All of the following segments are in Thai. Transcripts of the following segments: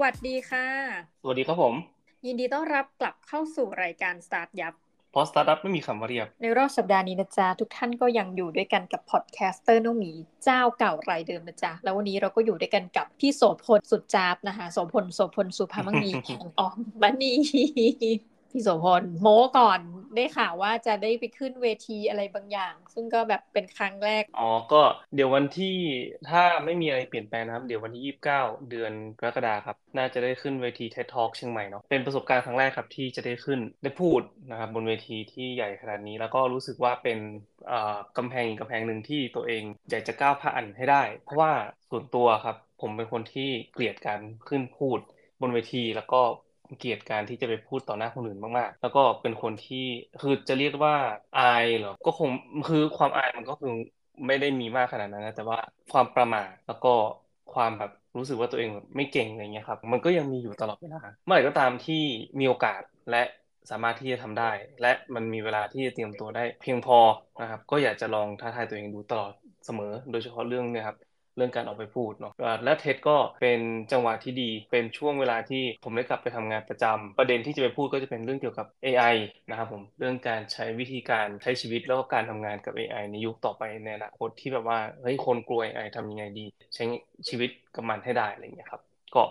วัสดีค่ะ สวัสดีครับผม ยินดีต้อนรับกลับเข้าสู่รายการ StartYupเพราะสตาร์ทอัพไม่มีคำว่าเรียบ ในรอบสัปดาห์นี้นะจ๊ะ ทุกท่านก็ยังอยู่ด้วยกันกับ podcaster น้องหมีเจ้าเก่ารายเดิมนะจ๊ะ แล้ววันนี้เราก็อยู่ด้วยกันกับพี่โสภณสุดจ๊าบนะคะโสภณโสภณ ศุภมั่งมีแห่ง aomMONEY พี่โสภณโม้ก่อนได้ข่าวว่าจะได้ไปขึ้นเวทีอะไรบางอย่าง ซึ่งก็แบบเป็นครั้งแรก อ๋อ ก็เดี๋ยววันที่ถ้าไม่มีอะไรเปลี่ยนแปลงนะครับ เดี๋ยววันที่29เดือนกรกฎาครับ น่าจะได้ขึ้นเวที TED Talk เชียงใหม่เนาะเป็นประสบการณ์ครั้งแรกครับที่จะได้ขึ้นได้พูดนะครับบนเวทีที่ใหญ่ขนาดนี้ แล้วก็รู้สึกว่าเป็นอ่ากำแพงอีกกำแพงหนึ่งที่ตัวเองอยากจะก้าวผ่านให้ได้ เพราะว่าส่วนตัวครับ ผมเป็นคนที่เกลียดการขึ้นพูดบนเวทีแล้วก็ เกลียดการที่จะไปพูดต่อหน้าคนอื่นมากๆ แล้วก็เป็นคนที่คือจะเรียกว่าอายเหรอ ก็คงคือความอายมันก็คือไม่ได้มีมากขนาดนั้นนะแต่ว่าความประมาทแล้วก็ความแบบรู้สึกว่าตัวเองแบบไม่เก่งอะไรเงี้ยครับ มันก็ยังมีอยู่ตลอดเวลาเมื่อไหร่ก็ตามที่มีโอกาสและสามารถที่จะทำได้ และมันมีเวลาที่จะเตรียมตัวได้เพียงพอนะครับ ก็อยากจะลองท้าทายตัวเองดูตลอดเสมอ โดยเฉพาะเรื่องเนี่ยครับ เรื่องการออกไปพูดเนาะและเท็ดก็เป็นจังหวะที่ดี เป็นช่วงเวลาที่ผมได้กลับไปทำงานประจำประเด็นที่จะไปพูดก็จะเป็นเรื่องเกี่ยวกับ AI นะครับผมเรื่องการใช้วิธีการใช้ชีวิตแล้วก็การทำงานกับ AI ในยุคต่อไปในอนาคตที่แบบว่าเฮ้ยคนกลัว AI ทำยังไงดี ใช้ชีวิตกับมันให้ได้อะไรอย่างเงี้ยครับก็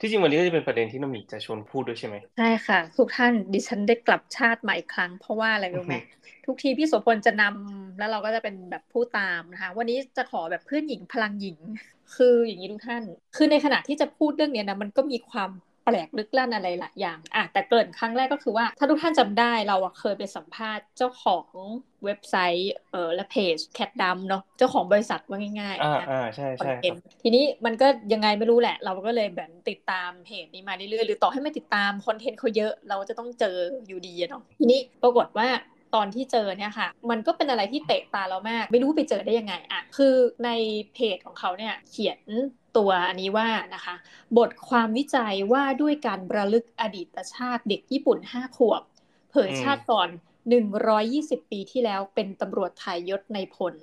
ที่จริงวันนี้ก็จะเป็นประเด็นที่น้องหมีจะชวนพูดด้วยใช่ไหมใช่ค่ะ ทุกท่านดิฉันได้กลับชาติใหม่อีกครั้ง เพราะว่าอะไรรู้ไหมทุกทีพี่โสพลจะนำแล้วเราก็จะเป็นแบบผู้ตามนะคะวันนี้จะขอแบบเพื่อนหญิงพลังหญิง คืออย่างนี้ทุกท่าน คือในขณะที่จะพูดเรื่องเนี้ยนะมันก็มีความ แปลกลึกลั่นอะไรหลายอย่าง อะแต่เกริ่นครั้งแรกก็คือว่า ถ้าทุกท่านจำได้เราอะเคยไปสัมภาษณ์เจ้าของเว็บไซต์เออและเพจแคทดำเนาะเจ้าของบริษัทว่าง่ายๆอ่านะอ่าใช่คอนใช่เทครันบต์ทีนี้มันก็ยังไงไม่รู้แหละ เราก็เลยแบบติดตามเพจนี้มาเรื่อยๆหรือต่อให้ไม่ติดตามคอนเทนต์เขาเยอะ เราจะต้องเจออยู่ดีอะเนาะทีนี้ปรากฏว่าตอนที่เจอเนี่ยค่ะ มันก็เป็นอะไรที่เตะตาเรามาก ไม่รู้ไปเจอได้ยังไงอะคือในเพจของเขาเนี่ยเขียนตัวอันนี้ว่านะคะ บทความวิจัยว่าด้วยการระลึกอดีตชาติเด็กญี่ปุ่น5ขวบ เผยชาติก่อน 120 ปีที่แล้วเป็นตำรวจไทยยศในพล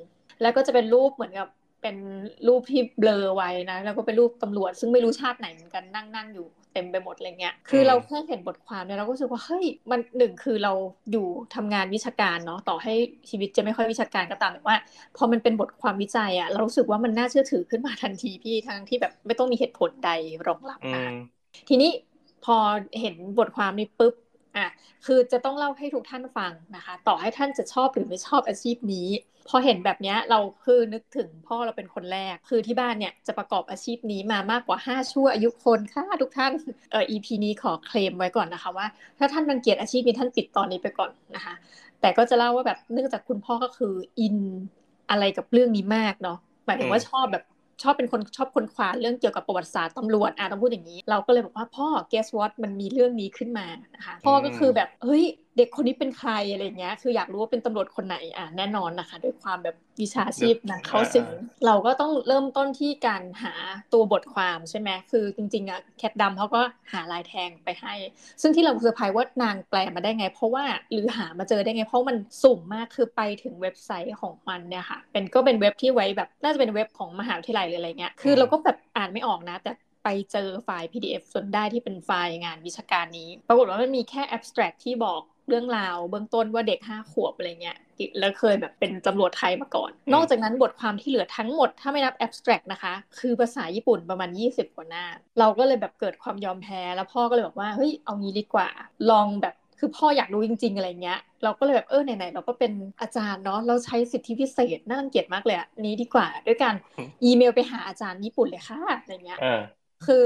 แล้วก็จะเป็นรูปเหมือนกับเป็นรูปที่เบลอไว้นะ แล้วก็เป็นรูปตำรวจ ซึ่งไม่รู้ชาติไหนเหมือนกันนั่งนั่งอยู่ เต็มไปหมดอะไรเงี้ยคือเราแค่เห็นบทความเนี่ยเราก็รู้สึกว่าเฮ้ยมันหนึ่งคือเราอยู่ทำงานวิชาการเนาะต่อให้ชีวิตจะไม่ค่อยวิชาการก็ตามแต่ว่า พอมันเป็นบทความวิจัยอะเรารู้สึกว่ามันน่าเชื่อถือขึ้นมาทันทีพี่ทั้งที่แบบไม่ต้องมีเหตุผลใดรองรับอืมามทีนี้พอเห็นบทความนี้ปุ๊บ อะคือจะต้องเล่าให้ทุกท่านฟังนะคะ ต่อให้ท่านจะชอบหรือไม่ชอบอาชีพนี้ พอเห็นแบบนี้เราคือนึกถึงพ่อเราเป็นคนแรก คือที่บ้านเนี่ยจะประกอบอาชีพนี้มามากกว่า 5 ชั่วอายุคนค่ะทุกท่านเอ่อ EP นี้ขอเคลมไว้ก่อนนะคะว่า ถ้าท่านรังเกียจอาชีพนี้ท่านปิดตอนนี้ไปก่อนนะคะ แต่ก็จะเล่าว่าแบบเนื่องจากคุณพ่อก็คืออินอะไรกับเรื่องนี้มากเนาะหมายถึงว่าชอบแบบ ชอบเป็นคนชอบคนคว้าเรื่องเกี่ยวกับประวัติศาสตร์ตำรวจอะต้องพูดอย่างนี้ เราก็เลยบอกว่าพ่อ guess what มันมีเรื่องนี้ขึ้นมานะคะพ่อก็คือแบบเฮ้ย เด็กคนนี้เป็นใครอะไรเงี้ย คืออยากรู้ว่าเป็นตำรวจคนไหนอะแน่นอนนะคะด้วยความแบบวิชาชีพนะเขาสิงเราก็ต้องเริ่มต้นที่การหาตัวบทความใช่ไหมคือจริงๆอะแคทดำเขาก็หาลายแทงไปให้ ซึ่งที่เราเซอร์ไพรส์ว่านางแปลมาได้ไง เพราะว่าหรือหามาเจอได้ไง เพราะมันสุ่มมากคือไปถึงเว็บไซต์ของมันเนี่ยค่ะ เป็นก็เป็นเว็บที่ไว้แบบน่าจะเป็นเว็บของมหาวิทยาลัยหรืออะไรเงี้ยคือเราก็แบบอ่านไม่ออกนะ แต่ไปเจอไฟล์ PDF จนได้ที่เป็นไฟล์งานวิชาการนี้ ปรากฏว่ามันมีแค่ abstract ที่บอก เรื่องราวเบื้องต้นว่าเด็กห้าขวบอะไรเงี้ยแล้วเคยแบบเป็นตำรวจไทยมาก่อนอืมนอกจากนั้นบทความที่เหลือทั้งหมดถ้าไม่นับ abstract นะคะ คือภาษาญี่ปุ่นประมาณ 20 กว่าหน้า เราก็เลยแบบเกิดความยอมแพ้ แล้วพ่อก็เลยบอกว่าเฮ้ยเอางี้ดีกว่า ลองแบบคือพ่ออยากรู้จริง ๆ อะไรเงี้ย เราก็เลยแบบเออไหนๆเราก็เป็นอาจารย์เนาะเราใช้สิทธิพิเศษน่ารังเกียจมากเลยอะนี้ดีกว่า ด้วยการอืมอีเมลไปหาอาจารย์ญี่ปุ่นเลยค่ะอะไรเงี้ยอ่าคือ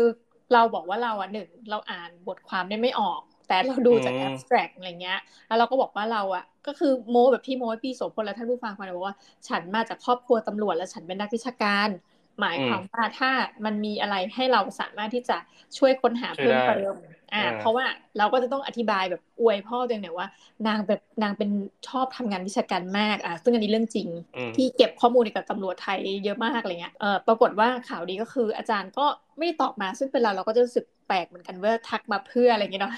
เราบอกว่าเราอะหนึ่งเราอ่านบทความได้ไม่ออก แต่เราดูจากอืม abstract อะไรเงี้ย แล้วเราก็บอกว่าเราอะ ก็คือโม้แบบที่โม้ให้พี่โสพลและท่านผู้ฟังฟังเลยบอกว่า ฉันมาจากครอบครัวตำรวจและฉันเป็นนักวิชาการ หมายความว่าถ้ามันมีอะไรให้เราสามารถที่จะช่วยค้นหาช่วยเพิ่มได้เติม อ่าอ่า เพราะว่าเราก็จะต้องอธิบายแบบอวยพ่อตัวเองเนี่ยว่า นางแบบนางเป็นชอบทำงานวิชาการมากอะซึ่งอันนี้เรื่องจริงอืมที่เก็บข้อมูลเกี่ยวกับตำรวจไทยเยอะมากอะไรเงี้ยเออปรากฏว่าข่าวดีก็คืออาจารย์ก็ไม่ได้ตอบมาซึ่งเป็นเราเราก็จะรู้สึกปลกๆเหมือนกันว่าทักมาเพื่ออะไรเงี้ยเนาะ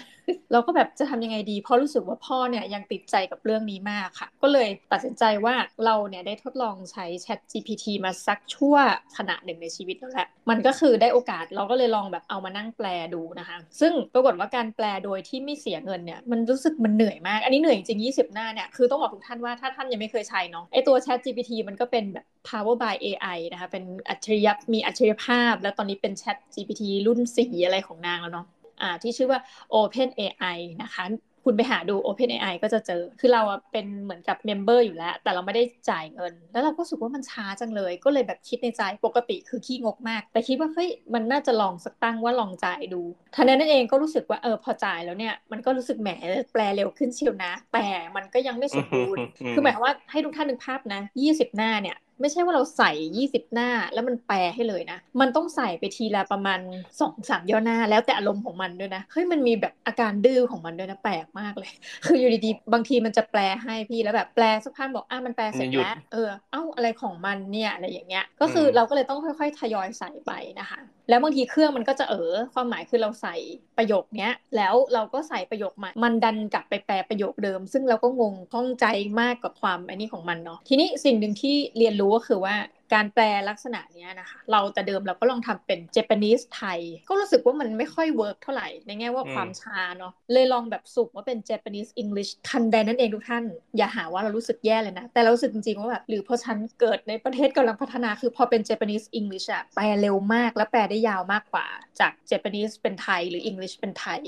เราก็แบบจะทำยังไงดี เพราะรู้สึกว่าพ่อเนี่ยยังติดใจกับเรื่องนี้มากค่ะ ก็เลยตัดสินใจว่าเราเนี่ยได้ทดลองใช้ Chat GPT มาสักชั่วขณะหนึ่งในชีวิตแล้วแหละมันก็คือได้โอกาสเราก็เลยลองแบบเอามานั่งแปลดูนะคะ ซึ่งปรากฏว่าการแปลโดยที่ไม่เสียเงินเนี่ยมันรู้สึกมันเหนื่อยมาก อันนี้เหนื่อยจริง 20 หน้าเนี่ยคือต้องบอกทุกท่านว่าถ้าท่านยังไม่เคยใช้เนาะไอตัว Chat GPT มันก็เป็นแบบ power by AI นะคะเป็นอัจฉริยะมีอัจฉริยภาพ แล้วตอนนี้เป็น Chat GPT รุ่นสีอะไรของนางแล้วเนาะอ่าที่ชื่อว่า Open AI นะคะ คุณไปหาดู OpenAI ก็จะเจอ คือเราเป็นเหมือนกับ member อยู่แล้ว แต่เราไม่ได้จ่ายเงิน แล้วเราก็รู้สึกว่ามันช้าจังเลย ก็เลยแบบคิดในใจ ปกติคือขี้งกมาก แต่คิดว่าเฮ้ย มันน่าจะลองสักตั้งว่าลองจ่ายดูทันใดนั้นเองก็รู้สึกว่าเออพอจ่ายแล้วเนี่ย มันก็รู้สึกแหมแปลเร็วขึ้นเชียวนะ แต่มันก็ยังไม่สมบูรณ์ คือหมายความว่าให้ทุกท่านนึกภาพนะ 20 หน้าเนี่ย ไม่ใช่ว่าเราใส่ 20 หน้าแล้วมันแปลให้เลยนะ มันต้องใส่ไปทีละประมาณ2 3ย่อหน้า แล้วแต่อารมณ์ของมันด้วยนะเฮ้ยมันมีแบบอาการดื้อของมันด้วยนะแปลกมากเลย คืออยู่ดีๆบางทีมันจะแปลให้พี่แล้วแบบแปลสักพักบอกอะมันแปลเสร็จแล้วเออเอ้าอะไรของมันเนี่ยอะไรอย่างเงี้ยก็คือเราก็เลยต้องค่อยๆทยอยใส่ไปนะคะ แล้วบางทีเครื่องมันก็จะเออความหมายคือเราใส่ประโยคเนี้ย แล้วเราก็ใส่ประโยคใหม่มันดันกลับไปแปลประโยคเดิม ซึ่งเราก็งงข้องใจมากกับความอันนี้ของมันเนาะทีนี้สิ่งหนึ่งที่เรียนรู้ก็คือว่า การแปลลักษณะนี้นะคะ เราแต่เดิมเราก็ลองทำเป็น Japanese ไทย ก็รู้สึกว่ามันไม่ค่อย work เท่าไหร่ ในแง่ว่าความช้าเนาะเลยลองแบบสุกว่าเป็น Japanese อังกฤษทันใดนั้นเองทุกท่าน อย่าหาว่าเรารู้สึกแย่เลยนะ แต่เรารู้สึกจริงๆว่าแบบหรือเพราะฉันเกิดในประเทศกำลังพัฒนาคือพอเป็น Japanese อังกฤษอะแปลเร็วมากและแปลได้ยาวมากกว่าจาก Japanese เป็นไทยหรืออังกฤษเป็นไทย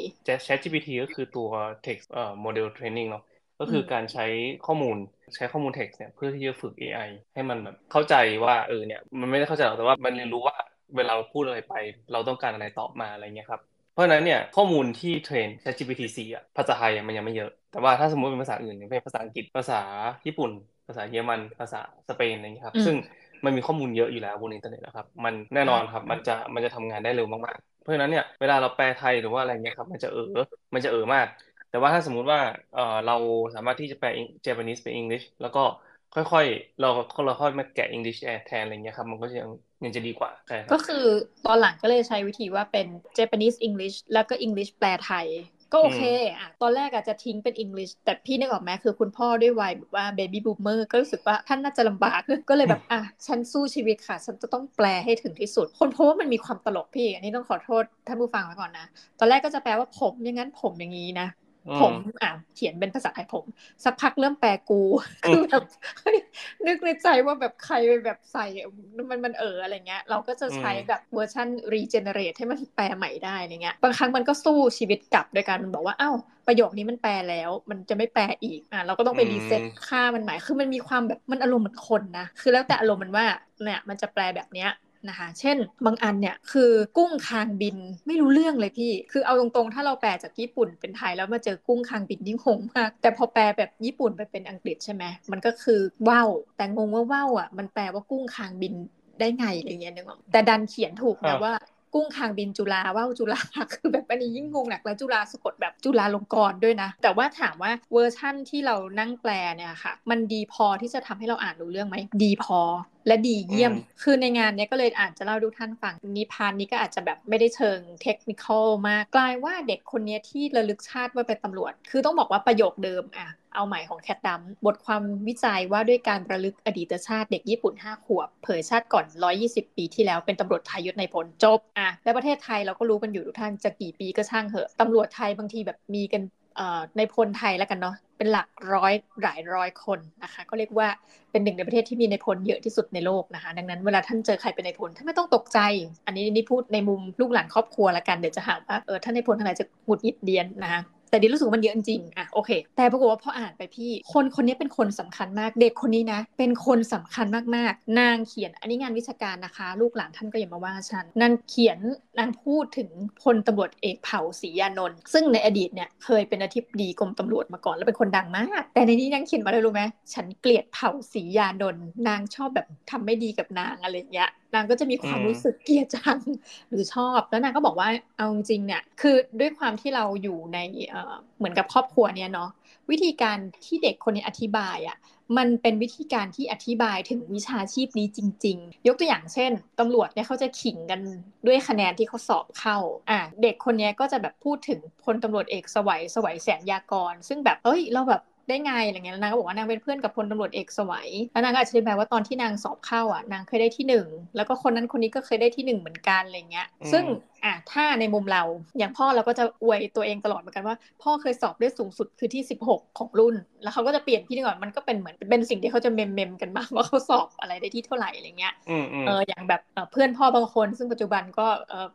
ChatGPT ก็คือตัว text เอ่อ model training เนาะ ก็คือการใช้ข้อมูลใช้ข้อมูล text เนี่ยเพื่อที่จะฝึก AI ให้มันแบบเข้าใจว่าเออเนี่ยมันไม่ได้เข้าใจหรอกแต่ว่ามันเรียนรู้ว่าเวลาพูดอะไรไป เราต้องการอะไรตอบมาอะไรเงี้ยครับเพราะฉะนั้นเนี่ยข้อมูลที่ train ChatGPT 4อะภาษาไทยมันยังไม่เยอะ แต่ว่าถ้าสมมติเป็นภาษาอื่นอย่างเป็นภาษาอังกฤษภาษาญี่ปุ่น ภาษาเยอรมันภาษาสเปนอะไรเงี้ยครับซึ่งมันมีข้อมูลเยอะอยู่แล้วบนอินเทอร์เน็ตนะครับ มันแน่นอนครับมันจะมันจะทำงานได้เร็วมากๆ เพราะฉะนั้นเนี่ยเวลาเราแปลไทยหรือว่าอะไรเงี้ยครับมันจะเออมันจะเออมาก แต่ว่าถ้าสมมุติว่าเออเราสามารถที่จะแปลเจแปนิสเป็นอังกฤษแล้วก็ค่อยๆ เราเราค่อยมาแกะอังกฤษแทนอะไรเงี้ยครับ มันก็จะยังจะดีกว่าใช่ก็คือตอนหลังก็เลยใช้วิธีว่าเป็น Japanese English แล้วก็ English แปลไทย ก็โอเคอะตอนแรกอาจจะทิ้งเป็น English แต่พี่นึกออกไหมคือคุณพ่อด้วยวัยแบบว่า baby boomer ก็รู้สึกว่าท่านน่าจะลำบาก ก็เลยแบบอะฉันสู้ชีวิตค่ะ ฉันจะต้องแปลให้ถึงที่สุด คนเพราะว่ามันมีความตลกพี่ อันนี้ต้องขอโทษท่านผู้ฟังไว้ก่อนนะ ตอนแรกก็จะแปลว่าผมอย่างนั้นผมอย่างนี้นะ ผมอะเขียนเป็นภาษาไทยผม สักพักเริ่มแปลกูคือแบบนึกในใจว่าแบบใครไปแบบใส่มันมันเอออะไรเงี้ย เราก็จะใช้แบบเวอร์ชัน regenerate ให้มันแปลใหม่ได้อะไรเงี้ยบางครั้งมันก็สู้ชีวิตกลับโดยการมันบอกว่าอ้าวประโยคนี้มันแปลแล้ว มันจะไม่แปลอีกอะเราก็ต้องไป reset ค่ามันใหม่คือมันมีความแบบมันอารมณ์เหมือนคนนะคือแล้วแต่อารมณ์มันว่าเนี่ยมันจะแปลแบบเนี้ย นะคะ เช่น บางอันเนี่ยคือกุ้งคางบินไม่รู้เรื่องเลยพี่ คือเอาตรงๆ ถ้าเราแปลจากญี่ปุ่นเป็นไทยแล้วมาเจอกุ้งคางบินยิ่งงงมาก แต่พอแปลแบบญี่ปุ่นไปเป็นอังกฤษใช่ไหมมันก็คือว่าวแต่งงว่าว่าวอะมันแปลว่ากุ้งคางบินได้ไงอะไรเงี้ยนึกออกแต่ดันเขียนถูกนะว่า กุ้งคางบินจุฬาว่าวจุฬาคือแบบอันนี้ยิ่งงงหนักแล้วจุฬาสะกดแบบจุฬาลงกรณ์ด้วยนะ แต่ว่าถามว่าเวอร์ชั่นที่เรานั่งแปลเนี่ยค่ะ มันดีพอที่จะทำให้เราอ่านรู้เรื่องไหมดีพอและดีเยี่ยม คือในงานนี้ก็เลยอาจจะเล่าดูท่านฟังนิพานนี้ก็อาจจะแบบไม่ได้เชิงเทคนิคอลมาก กลายว่าเด็กคนนี้ที่ระลึกชาติว่าเป็นตำรวจ คือต้องบอกว่าประโยคเดิมอะ เอาใหม่ของแคทดัมบทความวิจัยว่าด้วยการประลึกอดีตชาติเด็กญี่ปุ่น 5 ขวบ เผยชาติก่อน 120 ปีที่แล้วเป็นตำรวจไทยยศในพลจบอะและประเทศไทยเราก็รู้กันอยู่ทุกท่านจะกี่ปีก็ช่างเหอะตำรวจไทยบางทีแบบมีกันในพลไทยแล้วกันเนาะเป็นหลักร้อยหลายร้อยคนนะคะ ก็เรียกว่าเป็นหนึ่งในประเทศที่มีในพลเยอะที่สุดในโลกนะคะ ดังนั้นเวลาท่านเจอใครเป็นในพลท่านไม่ต้องตกใจ อันนี้นี่พูดในมุมลูกหลานครอบครัวละกันเดี๋ยวจะหาว่าเออท่านในพลท่านไหนจะหงุดหงิดเดียนนะคะ แต่ดิรู้สึกมันเยอะจริงอะโอเค แต่ปรากฏว่าพออ่านไปพี่ คนคนนี้เป็นคนสำคัญมาก เด็กคนนี้นะ เป็นคนสำคัญมากๆ นางเขียน อันนี้งานวิชาการนะคะ ลูกหลานท่านก็อย่ามาว่าฉันนางเขียนนางพูดถึงพลตำรวจเอกเผ่าศรียานนท์ซึ่งในอดีตเนี่ยเคยเป็นอธิบดีกรมตำรวจมาก่อนแล้วเป็นคนดังมาก แต่ในนี้นางเขียนมาเลยรู้ไหมฉันเกลียดเผ่าศรียานนท์นางชอบแบบทำไม่ดีกับนางอะไรเงี้ย นางก็จะมีความรู้สึกเกลียดชังหรือชอบ แล้วนางก็บอกว่าเอาจริงเนี่ย คือด้วยความที่เราอยู่ในเหมือนกับครอบครัวเนี่ยเนาะวิธีการที่เด็กคนนี้อธิบายอะ่ะมันเป็นวิธีการที่อธิบายถึงวิชาชีพนี้จริง ๆ ยกตัวอย่างเช่นตำรวจเนี่ยเขาจะขิงกันด้วยคะแนนที่เขาสอบเข้าอะเด็กคนนี้ก็จะแบบพูดถึงพลตำรวจเอกสวัยสวัยแสนยากร ซึ่งแบบเอ้ยเราแบบ ได้ไงอะไรเงี้ยนางก็บอกว่านางเป็นเพื่อนกับพลตำรวจเอกสวัยแล้วนางก็อธิบายว่าตอนที่นางสอบเข้าอะนางเคยได้ที่หนึ่งแล้วก็คนนั้นคนนี้ก็เคยได้ที่หนึ่งเหมือนกันอะไรเงี้ย ซึ่งอะถ้าในมุมเราอย่างพ่อเราก็จะอวยตัวเองตลอดเหมือนกันว่า พ่อเคยสอบได้สูงสุดคือที่ 16 ของรุ่น แล้วเขาก็จะเปลี่ยนที่นี่ก่อนมันก็เป็นเหมือนเป็นสิ่งที่เขาจะเมมเมมกันบ้างว่าเขาสอบอะไรได้ที่เท่าไหร่อะไรเงี้ยเอออย่างแบบเพื่อนพ่อบางคน ซึ่งปัจจุบันก็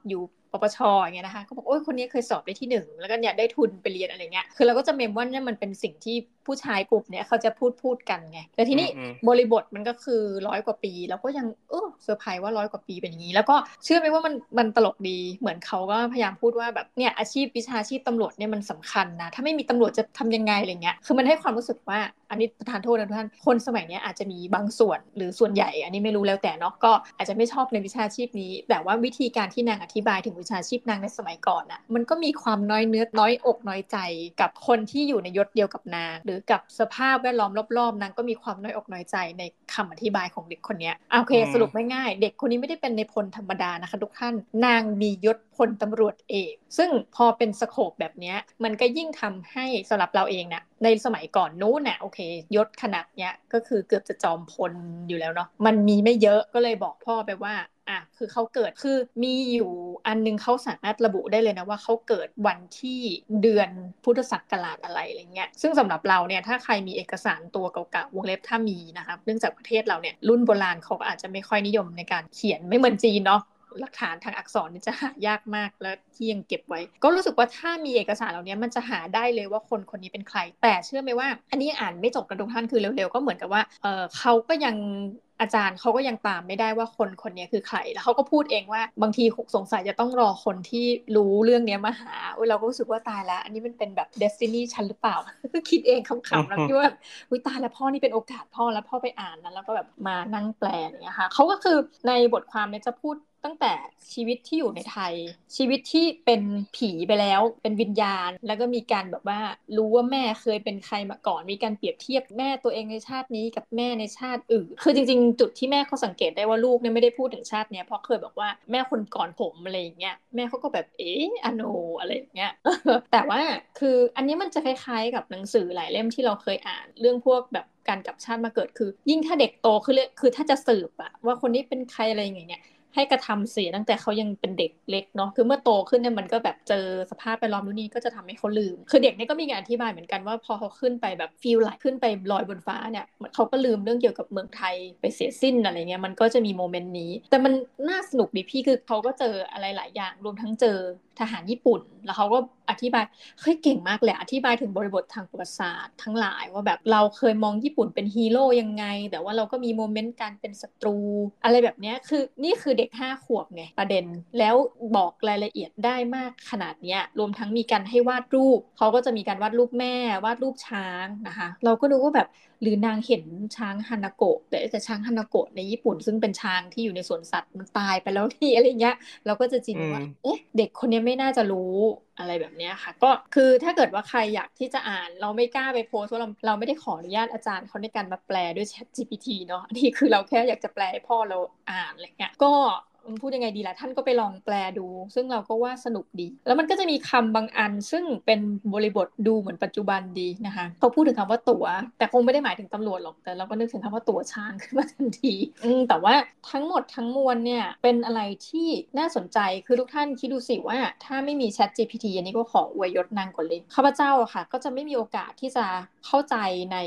อยู่ปปชอย่างเงี้ยนะคะเขาบอกโอ้ยคนนี้เคยสอบได้ที่หนึ่งแล้วก็เนี่ยได้ทุนไปเรียนอะไรเงี้ยคือเราก็จะเมมว่าเนี่ยมันเป็นสิ่งที่ ผู้ชายกลุ่มเนี้ยเขาจะพูดพูดกันไงแต่ทีนี้บริบทมันก็คือร้อยกว่าปี แล้วก็ยังเออเซอร์ไพรส์ว่าร้อยกว่าปีเป็นอย่างนี้ แล้วก็เชื่อไหมว่ามันมันตลกดีเหมือนเขาก็พยายามพูดว่าแบบเนี่ยอาชีพวิชาชีพตำรวจเนี่ยมันสำคัญนะถ้าไม่มีตำรวจจะทำยังไงอะไรเงี้ยคือมันให้ความรู้สึกว่าอันนี้ประทานโทษนะทุกท่านคนสมัยนี้อาจจะมีบางส่วนหรือส่วนใหญ่ อันนี้ไม่รู้แล้วแต่เนาะก็อาจจะไม่ชอบในวิชาชีพนี้ แต่ว่าวิธีการที่นางอธิบายถึงวิชาชีพนางในสมัยก่อนอะมันก็มีความน้อยเนื้อน้อยอกน้อยใจกับคนที่อยู่ในยศเดียวกับนางหรือกับสภาพแวดล้อมรอบๆนางก็มีความน้อยอกน้อยใจในคำอธิบายของเด็กคนนี้โอเค สรุปไม่ง่ายเด็กคนนี้ไม่ได้เป็นในพลธรรมดานะคะทุกท่าน นางมียศพลตำรวจเอก ซึ่งพอเป็นสโคปแบบนี้มันก็ยิ่งทำให้สำหรับเราเองนะในสมัยก่อนนู้นน่ะโอเคยศขนาดเนี้ยก็คือเกือบจะจอมพลอยู่แล้วเนาะมันมีไม่เยอะก็เลยบอกพ่อไปว่าอะ คือเขาเกิดคือมีอยู่อันนึงเขาสามารถระบุได้เลยนะว่าเขาเกิดวันที่เดือนพุทธศักราชอะไรอะไรเงี้ยซึ่งสำหรับเราเนี่ยถ้าใครมีเอกสารตัวเก่าๆวงเล็บถ้ามีนะคะเนื่องจากประเทศเราเนี่ยรุ่นโบราณเขาอาจจะไม่ค่อยนิยมในการเขียนไม่เหมือนจีนเนาะหลักฐานทางอักษรนี่จะหายากมากและที่ยังเก็บไว้ ก็รู้สึกว่าถ้ามีเอกสารเหล่านี้มันจะหาได้เลยว่าคนคนนี้เป็นใคร แต่เชื่อไหมว่า อันนี้อ่านไม่จบกันทุกท่านคือเร็วๆ ก็เหมือนกับว่าเเขาก็ยัง อาจารย์เขาก็ยังตามไม่ได้ว่าคนคนนี้คือใคร แล้วเขาก็พูดเองว่าบางทีสงสัยจะต้องรอคนที่รู้เรื่องนี้มาหาเราก็รู้สึกว่าตายแล้วอันนี้มันเป็นแบบเดสตินีฉันหรือเปล่า คิดเองคำๆแล้วคิดว่าอุ้ยตายแล้วพ่อนี่เป็นโอกาสพ่อแล้วพ่อไปอ่านนั้นแล้วก็แบบมานั่งแปลอย่างเงี้ยค่ะเขาก็คือในบทความเนี่ยจะพูด ตั้งแต่ชีวิตที่อยู่ในไทย ชีวิตที่เป็นผีไปแล้ว เป็นวิญญาณ แล้วก็มีการแบบว่ารู้ว่าแม่เคยเป็นใครมาก่อน มีการเปรียบเทียบแม่ตัวเองในชาตินี้กับแม่ในชาติอื่น คือจริง ๆ จุดที่แม่เขาสังเกตได้ว่าลูกเนี่ยไม่ได้พูดถึงชาติเนี้ยเพราะเคยบอกว่าแม่คนก่อนผมอะไรอย่างเงี้ยแม่เขาก็แบบเอ๊ะอโนอะไรอย่างเงี้ยแต่ว่าคืออันนี้มันจะคล้ายๆ กับหนังสือหลายเล่มที่เราเคยอ่านเรื่องพวกแบบการกลับชาติมาเกิดคือ ยิ่งถ้าเด็กโตคือคือถ้าจะสืบอะว่าคนนี้เป็นใครอะไรอย่างเงี้ย ให้กระทำเสียตั้งแต่เขายังเป็นเด็กเล็กเนาะคือเมื่อโตขึ้นเนี่ยมันก็แบบเจอสภาพไปล้อมนู่นนี่ก็จะทำให้เขาลืม คือเด็กนี่ก็มีการอธิบายเหมือนกันว่าพอเขาขึ้นไปแบบฟิลไหลขึ้นไปลอยบนฟ้าเนี่ยเขาก็ลืมเรื่องเกี่ยวกับเมืองไทยไปเสียสิ้นอะไรเงี้ยมันก็จะมีโมเมนต์นี้ แต่มันน่าสนุกดีพี่คือเขาก็เจออะไรหลายอย่างรวมทั้งเจอทหารญี่ปุ่น แล้วเขาก็ อธิบายเฮ้ยเก่งมากแหละอธิบายถึงบริบททางประวัติศาสตร์ทั้งหลายว่าแบบเราเคยมองญี่ปุ่นเป็นฮีโร่ยังไง แต่ว่าเราก็มีโมเมนต์การเป็นศัตรู อะไรแบบนี้คือนี่คือเด็กห้าขวบไงประเด็น แล้วบอกรายละเอียดได้มากขนาดนี้รวมทั้งมีการให้วาดรูปเขาก็จะมีการวาดรูปแม่วาดรูปช้างนะคะ เราก็ดูว่าแบบ หรือนางเห็นช้างฮานาโกะแต่แต่ช้างฮานาโกะในญี่ปุ่น ซึ่งเป็นช้างที่อยู่ในสวนสัตว์มันตายไปแล้วที่อะไรเงี้ยเราก็จะจินว่าเอ๊ะเด็กคนนี้ไม่น่าจะรู้อะไรแบบนี้ค่ะ ก็คือถ้าเกิดว่าใครอยากที่จะอ่าน เราไม่กล้าไปโพสต์ว่าเราเราไม่ได้ขออนุญาตอาจารย์เขาในการมาแปลด้วย Chat GPT เนาะนี่คือเราแค่อยากจะแปลให้พ่อเราอ่านอะไรเงี้ยก็ พูดยังไงดีล่ะท่านก็ไปลองแปลดู ซึ่งเราก็ว่าสนุกดี แล้วมันก็จะมีคำบางอัน ซึ่งเป็นบริบทดูเหมือนปัจจุบันดีนะคะเขาพูดถึงคำว่าตัว๋ว แต่คงไม่ได้หมายถึงตำรวจหรอกแต่เราก็นึกถึงคำว่าตั๋วช้างขึ้นมาทันทีอืแต่ว่าทั้งหมดทั้งมวลเนี่ยเป็นอะไรที่น่าสนใจคือทุกท่านคิดดูสิว่าถ้าไม่มี Chat GPT อันนี้ก็ขออวยยศนางก่อนเลยข้าพเจ้าอะค่ะ ก็จะไม่มีโอกาสที่จะเข้าใจใน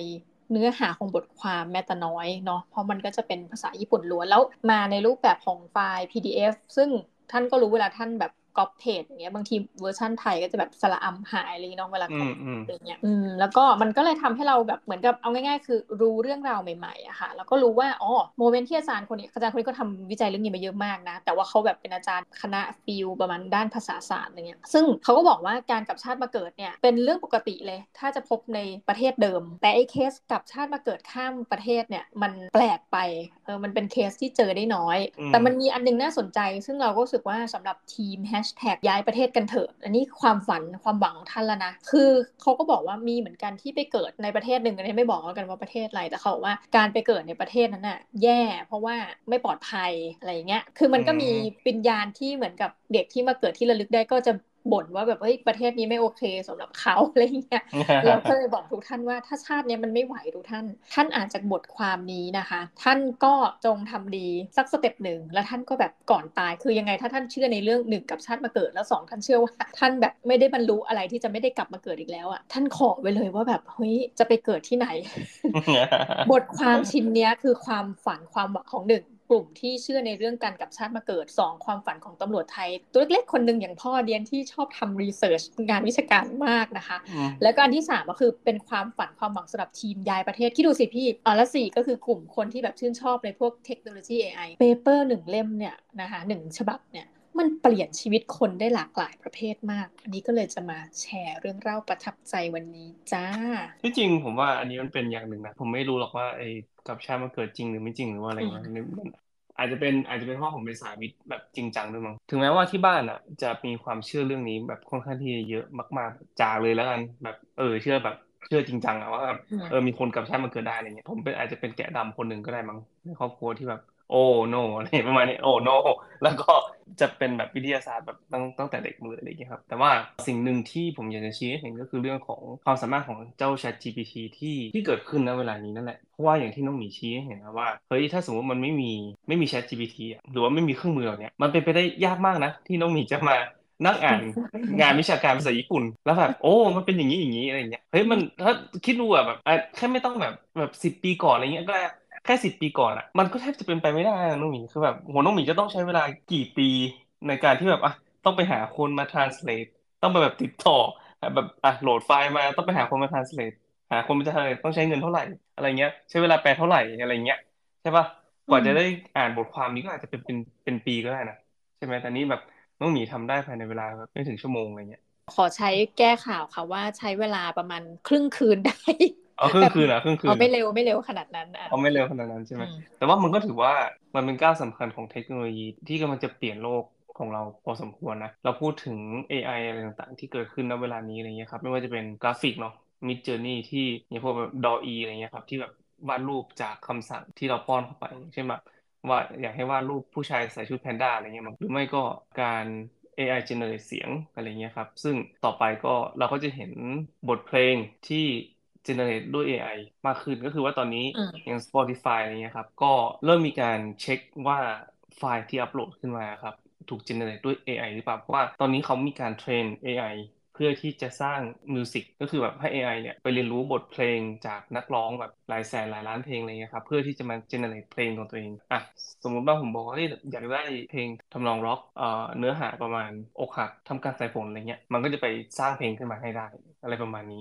เนื้อหาของบทความแม้แต่น้อยเนาะเพราะมันก็จะเป็นภาษาญี่ปุ่นล้วนแล้วมาในรูปแบบของไฟล์ PDF ซึ่งท่านก็รู้เวลาท่านแบบ copy paste อย่างเงี้ยบางทีเวอร์ชั่นไทยก็จะแบบสระอัมหายเลยน้องเวลาก๊อปอะไรเงี้ยอืมแล้วก็มันก็เลยทำให้เราแบบเหมือนกับเอาง่ายๆ คือรู้เรื่องราวใหม่ๆอะค่ะแล้วก็รู้ว่าอ๋อ moment ที่อาจารย์คนนี้อาจารย์คนนี้ก็ทำวิจัยเรื่องนี้มาเยอะมากนะ แต่ว่าเขาแบบเป็นอาจารย์คณะ field ประมาณด้านภาษาศาสตร์อะไรเงี้ยซึ่งเขาก็บอกว่าการกลับชาติมาเกิดเนี่ยเป็นเรื่องปกติเลย ถ้าจะพบในประเทศเดิม แต่ไอ้เคส กลับชาติมาเกิดข้ามประเทศเนี่ยมันแปลกไปเออมันเป็นเคสที่เจอได้น้อย แต่มันมีอันนึงน่าสนใจ ซึ่งเราก็รู้สึกว่าสำหรับทีมแฮชแท็กย้ายประเทศกันเถอะ อันนี้ความฝันความหวังของท่านแล้วนะ คือเขาก็บอกว่ามีเหมือนกันที่ไปเกิดในประเทศหนึ่งอันนี้ไม่บอกกันว่าประเทศอะไรแต่เขาบอกว่าการไปเกิดในประเทศนั้นน่ะแย่ เพราะว่าไม่ปลอดภัยอะไรเงี้ย คือมันก็มีปิญญาณที่เหมือนกับเด็กที่มาเกิดที่ระลึกได้ก็จะ บ่นว่าแบบเฮ้ยประเทศนี้ไม่โอเคสำหรับเขาอะไรเงี้ยเราก็เลยบอกทุกท่านว่าถ้าชาตินี้มันไม่ไหวทุกท่าน ท่านอ่านจากบทความนี้นะคะ ท่านก็จงทำดีสักสเต็ปหนึ่งแล้วท่านก็แบบก่อนตายคือยังไงถ้าท่านเชื่อในเรื่องหนึ่งกับชาติมาเกิดแล้วสองท่านเชื่อว่าท่านแบบไม่ได้บรรลุอะไรที่จะไม่ได้กลับมาเกิดอีกแล้วอะท่านขอไว้เลยว่าแบบเฮ้ยจะไปเกิดที่ไหน บทความชิ้นนี้คือความฝันความหวังของหนึ่ง กลุ่มที่เชื่อในเรื่องการกลับชาติมาเกิด 2 ความฝันของตำรวจไทย ตัวเล็กๆคนหนึ่งอย่างพ่อเดียนที่ชอบทำรีเสิร์ชงานวิชาการมากนะคะ แล้วก็อันที่ 3 ก็คือเป็นความฝันความหวังสำหรับทีมย้ายประเทศที่ดูสิพี่อ๋อและสี่ก็คือกลุ่มคนที่แบบชื่นชอบในพวกเทคโนโลยี AI เปเปอร์หนึ่งเล่มเนี่ยนะคะหนึ่งฉบับเนี่ยมันเปลี่ยนชีวิตคนได้หลากหลายประเภทมาก อันนี้ก็เลยจะมาแชร์เรื่องเล่าประทับใจวันนี้จ้า ที่จริงผมว่าอันนี้มันเป็นอย่างหนึ่งนะ ผมไม่รู้หรอกว่าไอ้ กับชาติมันเกิดจริงหรือไม่จริงหรือว่าอะไรเงี้ยมันอาจจะเป็นอาจจะเป็นเพราะผมเป็นสายวิทย์แบบจริงจังด้วยมั้งถึงแม้ว่าที่บ้านอะ จะมีความเชื่อเรื่องนี้แบบค่อนข้างที่เยอะมาก ๆจาเลยแล้วกันแบบเออเชื่อแบบเชื่อจริงจังอะว่าแบบเออมีคนกับชาติมันเกิดได้อะไรเงี้ยผมเป็นอาจจะเป็นแกะดำคนหนึ่งก็ได้มั้งในครอบครัวที่แบบ โอ้โนอะไรประมาณนี้โอ้โนแล้วก็จะเป็นแบบวิทยาศาสตร์แบบตั้งตั้งแต่เด็กมืออะไรอย่างเงี้ยครับแต่ว่าสิ่งหนึ่งที่ผมอยากจะชี้ให้เห็นก็คือเรื่องของความสามารถของเจ้า Chat GPT ที่ที่เกิดขึ้นณเวลานี้นั่นแหละเพราะว่าอย่างที่น้องหมีชี้ให้เห็นนะว่าเฮ้ยถ้าสมมติมันไม่มีไม่มี Chat GPT หรือว่าไม่มีเครื่องมือเหล่านี้มันเป็นไปได้ยากมากนะ ที่น้องหมีจะมานั่งอ่านงานวิชาการภาษาญี่ปุ่น แล้วแบบโอ้ มันเป็นอย่างนี้อย่างนี้อะไรเงี้ยเฮ้ยมันถ้าคิดดูอะแบบแค่ไม่ต้องแบบแบบสิบปีก่อนอะไรเงี้ยก็ แค่สิบปีก่อนอะมันก็แทบจะเป็นไปไม่ได้น้องหมีคือแบบโหน้องหมีจะต้องใช้เวลากี่ปีในการที่แบบอะต้องไปหาคนมา translate ต้องไปแบบติดต่อแบบอะโหลดไฟล์มาต้องไปหาคนมา translate หาคนมา translate ต้องใช้เงินเท่าไหร่อะไรเงี้ย ใช้เวลาแปลเท่าไหร่อะไรเงี้ยใช่ปะกว่าจะได้อ่านบทความนี้ก็อาจจะเป็นเป็นเป็นปีก็ได้นะใช่ไหมแต่นี้แบบน้องหมีทำได้ภายในเวลาไม่ถึงชั่วโมงอะไรเงี้ยขอใช้แก้ข่าวค่ะว่าใช้เวลาประมาณครึ่งคืนได้ เอาครึ่งคืนอะครึ่งคืนเอาไม่เร็วไม่เร็วขนาดนั้นอะเอาไม่เร็วขนาดนั้นใช่ไหมแต่ว่ามันก็ถือว่ามันเป็นก้าวสำคัญของเทคโนโลยีที่กำลังจะเปลี่ยนโลกของเราพอสมควรนะเราพูดถึง AI อะไรต่างๆ ที่เกิดขึ้นณเวลานี้อะไรเงี้ยครับไม่ว่าจะเป็นกราฟิกเนาะ Midjourney ที่อย่างพวกแบบ DALL-E อะไรเงี้ยครับที่แบบวาดรูปจากคำสั่งที่เราป้อนเข้าไปใช่ไหมว่าอยากให้วาดรูปผู้ชายใส่ชุดแพนด้าอะไรเงี้ยหรือไม่ก็การ AI generate เสียงอะไรเงี้ยครับ ซึ่งต่อไปก็เราก็จะเห็นบทเพลงที่ generate ด้วย AI มากขึ้นก็คือว่าตอนนี้อย่าง Spotify อะไรเงี้ยครับ ก็เริ่มมีการเช็คว่าไฟล์ที่อัปโหลดขึ้นมาครับ ถูก generate ด้วย AI หรือเปล่าเพราะว่าตอนนี้เขามีการเทรน AI เพื่อที่จะสร้างmusic ก็คือแบบให้ AI เนี่ยไปเรียนรู้บทเพลงจากนักร้องแบบหลายแสนหลายล้านเพลงอะไรเงี้ยครับเพื่อที่จะมา generate เพลงของตัวเองอะสมมุติว่าผมบอกว่าอยากได้เพลงทำนองร็อกเอ่อเนื้อหาประมาณอกหักท่ามกลางสายฝนอะไรเงี้ยมันก็จะไปสร้างเพลงขึ้นมาให้ได้ อะไรประมาณนี้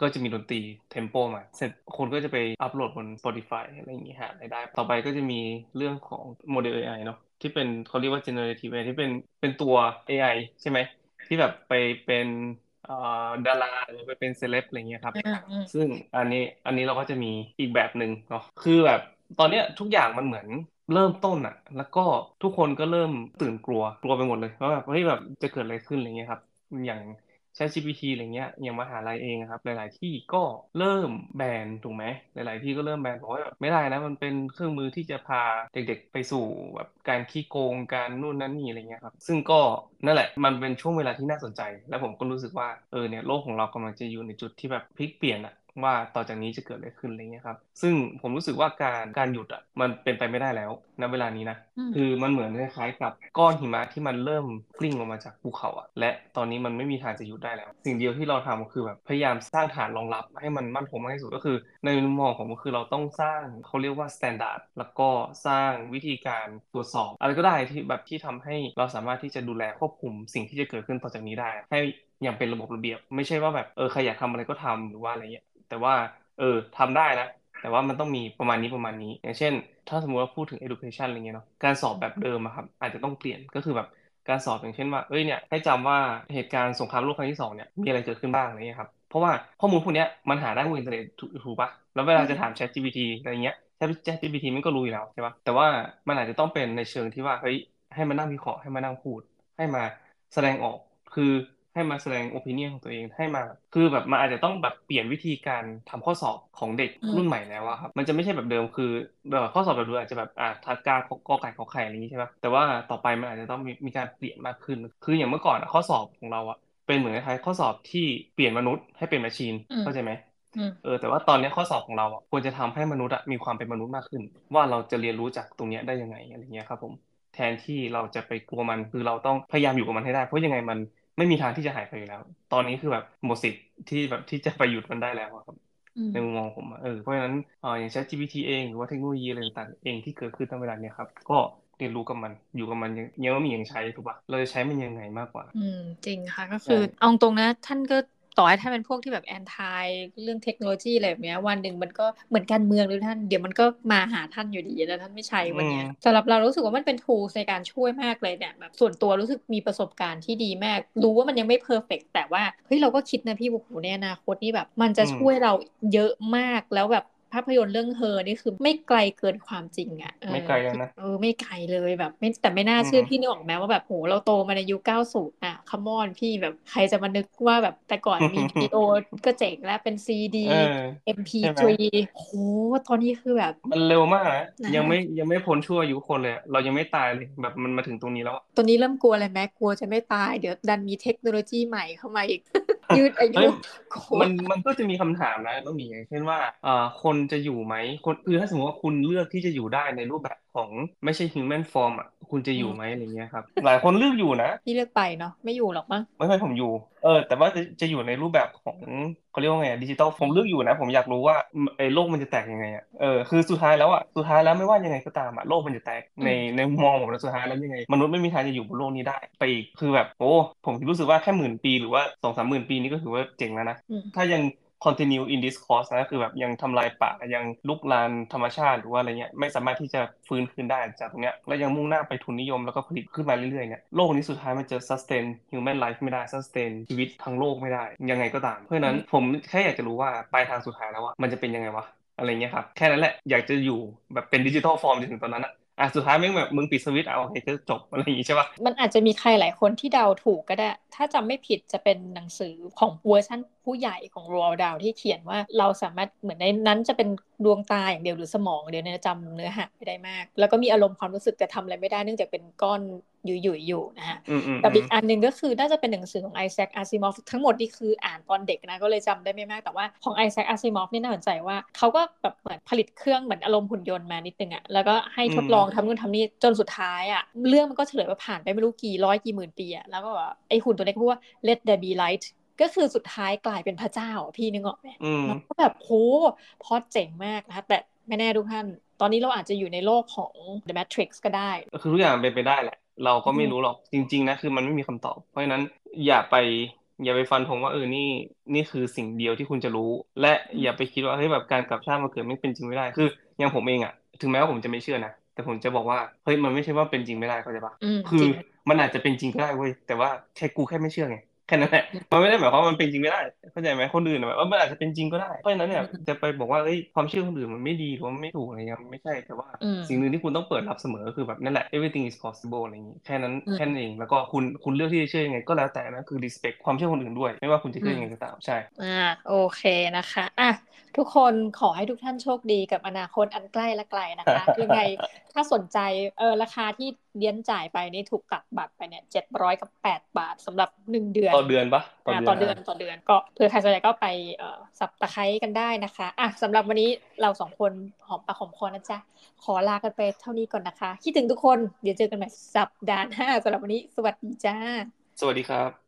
ก็จะมีดนตรี tempo มาเสร็จคนก็จะไปอัปโหลดบน Spotify อะไรอย่างงี้หารายได้ ต่อไปก็จะมีเรื่องของโมเดล AI เนาะที่เป็นเขาเรียกว่า generative AI ที่เป็นเป็นตัว AI ใช่ไหม ที่แบบไปเป็นดาราหรือไปเป็นเซเลบอะไรเงี้ยครับ ซึ่งอันนี้อันนี้เราก็จะมีอีกแบบหนึ่งเนาะคือแบบตอนเนี้ยทุกอย่างมันเหมือนเริ่มต้นอะแล้วก็ทุกคนก็เริ่มตื่นกลัวกลัวไปหมดเลยว่าแบบเฮ้ยแบบจะเกิดอะไรขึ้นอะไรเงี้ยครับ อย่าง ใช้ GPT อะไรเงี้ยอย่างมหาลัยเองครับ หลาย ๆ ที่ก็เริ่มแบนถูกไหมหลาย ๆ ที่ก็เริ่มแบนบอกว่าไม่ได้นะมันเป็นเครื่องมือที่จะพาเด็ก ๆ ไปสู่แบบการขี้โกงการนู่นนั่นนี่อะไรเงี้ยครับซึ่งก็นั่นแหละมันเป็นช่วงเวลาที่น่าสนใจ แล้วผมก็รู้สึกว่าเออเนี่ยโลกของเรากำลังจะอยู่ในจุดที่แบบพลิกเปลี่ยนอะ ว่าต่อจากนี้จะเกิดอะไรขึ้นอะไรเงี้ยครับ ซึ่งผมรู้สึกว่าการการหยุดอะมันเป็นไปไม่ได้แล้วณเวลานี้นะ คือมันเหมือนคล้ายๆกับก้อนหิมะที่มันเริ่มกลิ้งลงมาจากภูเขาอะ และตอนนี้มันไม่มีทางจะหยุดได้แล้ว สิ่งเดียวที่เราทำก็คือแบบพยายามสร้างฐานรองรับให้มันมั่นคงมากที่สุดก็คือ ในมุมมองของผมก็คือเราต้องสร้างเขาเรียกว่า standard แล้วก็สร้างวิธีการตรวจสอบ อะไรก็ได้ที่แบบที่ทำให้เราสามารถที่จะดูแลควบคุมสิ่งที่จะเกิดขึ้นต่อจากนี้ได้ ให้อย่างเป็นระบบระเบียบ ไม่ใช่ว่าแบบเออใครอยากทำอะไรก็ทำหรือว่าอะไรเงี้ย แต่ว่า เออทำได้นะแต่ว่ามันต้องมีประมาณนี้ประมาณนี้ อย่างเช่น ถ้าสมมติว่าพูดถึง education อะไรเงี้ยเนาะการสอบแบบเดิมอะครับอาจจะต้องเปลี่ยนก็คือแบบการสอบอย่างเช่นว่าเอ้ยเนี่ยให้จำว่าเหตุการณ์สงครามโลกครั้งที่สองเนี่ยมีอะไรเกิดขึ้นบ้างอะไรเงี้ยครับเพราะว่าข้อมูลพวกนี้มันหาได้บนอินเทอร์เน็ตถูกปะแล้วเวลาจะถาม Chat GPT อะไรเงี้ย Chat GPT มันก็รู้อยู่แล้วใช่ปะแต่ว่ามันอาจจะต้องเป็นในเชิงที่ว่าเฮ้ยให้มานั่งวิเคราะห์ให้มานั่งพูด ให้มาแสดงออกคือ ให้มาแสดงโอปิเนียนของตัวเองให้มา คือแบบมันอาจจะต้องแบบเปลี่ยนวิธีการทำข้อสอบของเด็กรุ่นใหม่แล้วอะครับมันจะไม่ใช่แบบเดิมคือแบบข้อสอบแบบเดิมอาจจะแบบอ่าทักกากอไก่ขอไข่อะไรอย่างนี้ใช่ไหมแต่ว่าต่อไปมันอาจจะต้องมีมีการเปลี่ยนมากขึ้น คืออย่างเมื่อก่อนข้อสอบของเราอะเป็นเหมือนคล้ายข้อสอบที่เปลี่ยนมนุษย์ให้เป็นแมชชีนเข้าใจไหมเออแต่ว่าตอนนี้ข้อสอบของเราอะควรจะทำให้มนุษย์มีความเป็นมนุษย์มากขึ้น ว่าเราจะเรียนรู้จากตรงนี้ได้ยังไงอะไรเงี้ยครับผมแทนที่เราจะไปกลัวมันคือเราต้องพยายามอยู่กับมันให้ได้ เพราะยังไงมัน ไม่มีทางที่จะหายไปอยู่แล้ว ตอนนี้คือแบบหมดสิทธิ์ที่แบบที่จะไปหยุดมันได้แล้วครับในมุมมองผมเออเพราะฉะนั้นอย่าง ChatGPT เองหรือว่าเทคโนโลยีอะไรต่างๆเองที่เกิดขึ้นตั้งเวลาเนี้ยครับ ก็เรียนรู้กับมันอยู่กับมันยังว่ามีอย่างใช้ถูกปะเราจะใช้มันยังไงมากกว่า อืมจริงค่ะก็คือเอาตรงนะท่านก็ ต่อให้ท่านเป็นพวกที่แบบ anti เรื่องเทคโนโลยีอะไรแบบนี้วันหนึ่งมันก็เหมือนการเมืองหรือท่าน เดี๋ยวมันก็มาหาท่านอยู่ดีแล้วท่านไม่ใช้วันนี้สำหรับเรารู้สึกว่ามันเป็น tool ในการช่วยมากเลยเนี่ยแบบส่วนตัวรู้สึกมีประสบการณ์ที่ดีมาก รู้ว่ามันยังไม่ perfect แต่ว่าเฮ้ยเราก็คิดนะพี่บุคคลในอนาคตนี่แบบ มันจะช่วยเราเยอะมากแล้วแบบ ภาพยนตร์เรื่องเฮอนี่คือไม่ไกลเกินความจริงอะไม่ไกลเลยนะเออไม่ไกลเลยแบบไม่แต่ไม่น่าเชื่อพี่นึกออกไหมว่าแบบโหเราโตมาในยุคเก้าศูนย์อะ come on พี่แบบใครจะมานึกว่าแบบแต่ก่อนมีวิดีโอก็เจ๋งแล้วเป็นซีดีเอ็มพีทรีโหตอนนี้คือแบบ มันเร็วมากนะยังไม่ยังไม่พ้นชั่วอายุคนเลย เรายังไม่ตายเลยแบบมันมาถึงตรงนี้แล้วตอนนี้เริ่มกลัวอะไรแม้กลัวจะไม่ตายเดี๋ยวดันมีเทคโนโลยีใหม่เข้ามาอีก ยืดอายุมันมันก็จะมีคำถามนะต้องมีอย่างเช่นว่าอ่าคนจะอยู่ไหมคนคือถ้าสมมติว่าคุณเลือกที่จะอยู่ได้ในรูปแบบ ของไม่ใช่ human form อะคุณจะอยู่ไหมอะไรเงี้ยครับ หลายคนเลือกอยู่นะพี่เลือกไปเนาะไม่อยู่หรอกมั้งไม่ไม่ผมอยู่ เออ แต่ว่าจะจะอยู่ในรูปแบบของเขาเรียกว่าไงดิจิตอลผมเลือกอยู่นะ ผมอยากรู้ว่าไอ้โลกมันจะแตกยังไงอะเออคือสุดท้ายแล้วอะสุดท้ายแล้วไม่ว่ายังไงก็ตามอะโลกมันจะแตกในในมองผมนะสุดท้ายแล้วยังไง มนุษย์ไม่มีทางจะอยู่บนโลกนี้ได้ ไปอีกคือแบบโอ้ผมรู้สึกว่าแค่หมื่นปีหรือว่าสองสามหมื่นปีนี้ก็ถือว่าเจ๋งแล้วนะถ้ายัง continue in this course นะคือแบบยังทำลายป่ายังลุกลานธรรมชาติหรือว่าอะไรเงี้ยไม่สามารถที่จะฟื้นคืนได้จากตรงเนี้ยแล้วยังมุ่งหน้าไปทุนนิยมแล้วก็ผลิตขึ้นมาเรื่อยๆเนี่ยโลกนี้สุดท้ายมันจะ sustain human life ไม่ได้ sustain ชีวิตทั้งโลกไม่ได้ ยังไงก็ตาม เพราะนั้นผมแค่อยากจะรู้ว่าปลายทางสุดท้ายแล้วว่ามันจะเป็นยังไงวะอะไรเงี้ยครับแค่นั้นแหละอยากจะอยู่แบบเป็น digital form จนถึงตอนนั้นอะอะสุดท้ายแม่งแบบมึงปิดสวิตช์เอาโอเคจะจบอะไรอย่างงี้ใช่ปะมันอาจจะมีใครหลายคนที่เดาถูกก็ได้ ถ้าจำไม่ผิดจะเป็นหนังสือของเวอร์ชัน ผู้ใหญ่ของ Roald Dahl ที่เขียนว่าเราสามารถเหมือนในนั้นจะเป็นดวงตาอย่างเดียวหรือสมองเดียวเนี่ยจำเนื้อหาไม่ได้มาก แล้วก็มีอารมณ์ความรู้สึกแต่ทำอะไรไม่ได้เนื่องจากเป็นก้อนอยู่อยู่อยู่นะฮะแต่อีกอันหนึ่งก็คือน่าจะเป็นหนังสือของไอแซคอาซิมอฟทั้งหมดนี่คืออ่านตอนเด็กนะก็เลยจำได้ไม่มากแต่ว่าของไอแซคอาซิมอฟนี่น่าสนใจว่าเขาก็แบบเหมือนผลิตเครื่องเหมือนอารมณ์หุ่นยนต์มานิดนึงอะแล้วก็ให้ทดลองทำนู่นทำนี่จนสุดท้ายอะเรื่องมันก็เฉลยว่าผ่านไปไม่รู้กี่ร้อยกี่หมื่นปีอะแล้วก็ไอหุ่นตัวนี้พูดว่า let there be light ก็คือสุดท้ายกลายเป็นพระเจ้าพี่นึกออกไหมแล้วก็แบบโหพอเจ๋งมากนะแต่ไม่แน่ทุกท่าน ตอนนี้เราอาจจะอยู่ในโลกของ The Matrix ก็ได้ คือทุกอย่างเป็นไปได้แหละ เราก็ไม่รู้หรอกจริง ๆ นะคือมันไม่มีคำตอบ เพราะฉะนั้นอย่าไปอย่าไปฟันธงว่าเออนี่นี่คือสิ่งเดียวที่คุณจะรู้ และอย่าไปคิดว่าเฮ้ยแบบการกลับชาติมาเกิดไม่เป็นจริงไม่ได้คืออย่างผมเองอะถึงแม้ว่าผมจะไม่เชื่อนะแต่ผมจะบอกว่าเฮ้ยมันไม่ใช่ว่าเป็นจริงไม่ได้เข้าใจปะคือมันอาจจะเป็นจริงก็ได้เว้ยแต่ว่าแค่กูแค่ไม่เชื่อไง แค่นั้นแหละมันไม่ได้หมายความว่ามันเป็นจริงไม่ได้เข้าใจไหมคนอื่นแบบว่ามันอาจจะเป็นจริงก็ได้เพราะฉะนั้นเนี่ยจะไปบอกว่าเอ้ยความเชื่อคนอื่นมันไม่ดีหรือว่าไม่ถูกอะไรเงี้ยไม่ใช่แต่ว่าสิ่งหนึ่งที่คุณต้องเปิดรับเสมอคือแบบนั่นแหละ everything is possible อะไรอย่างงี้แค่นั้นแค่นั้นเองแล้วก็คุณคุณเลือกที่จะเชื่อยังไงก็แล้วแต่นะคือ respect ความเชื่อคนอื่นด้วย ไม่ว่าคุณจะเชื่อยังไงก็ตามใช่อ่าโอเคนะคะอะทุกคนขอให้ทุกท่านโชคดีกับอนาคตอันใกล้และไกลนะคะยังไงถ้าสนใจเออราคาที่ เลี้ยนจ่ายไปนี่ถูกตัดบัตรไปเนี่ยเจ็ดร้อยกับแปดบาทสำหรับหนึ่งเดือน ต่อเดือนปะต่อเดือนต่อเดือนก็เผื่อใครสนใจก็ไปเอ่อสับตะไคร้กันได้นะคะอะสำหรับวันนี้เราสองคนหอมปากหอมคอนะจ๊ะขอลากันไปเท่านี้ก่อนนะคะคิดถึงทุกคนเดี๋ยวเจอกันใหม่สัปดาห์หน้าสำหรับวันนี้ สวัสดีจ้า สวัสดีครับ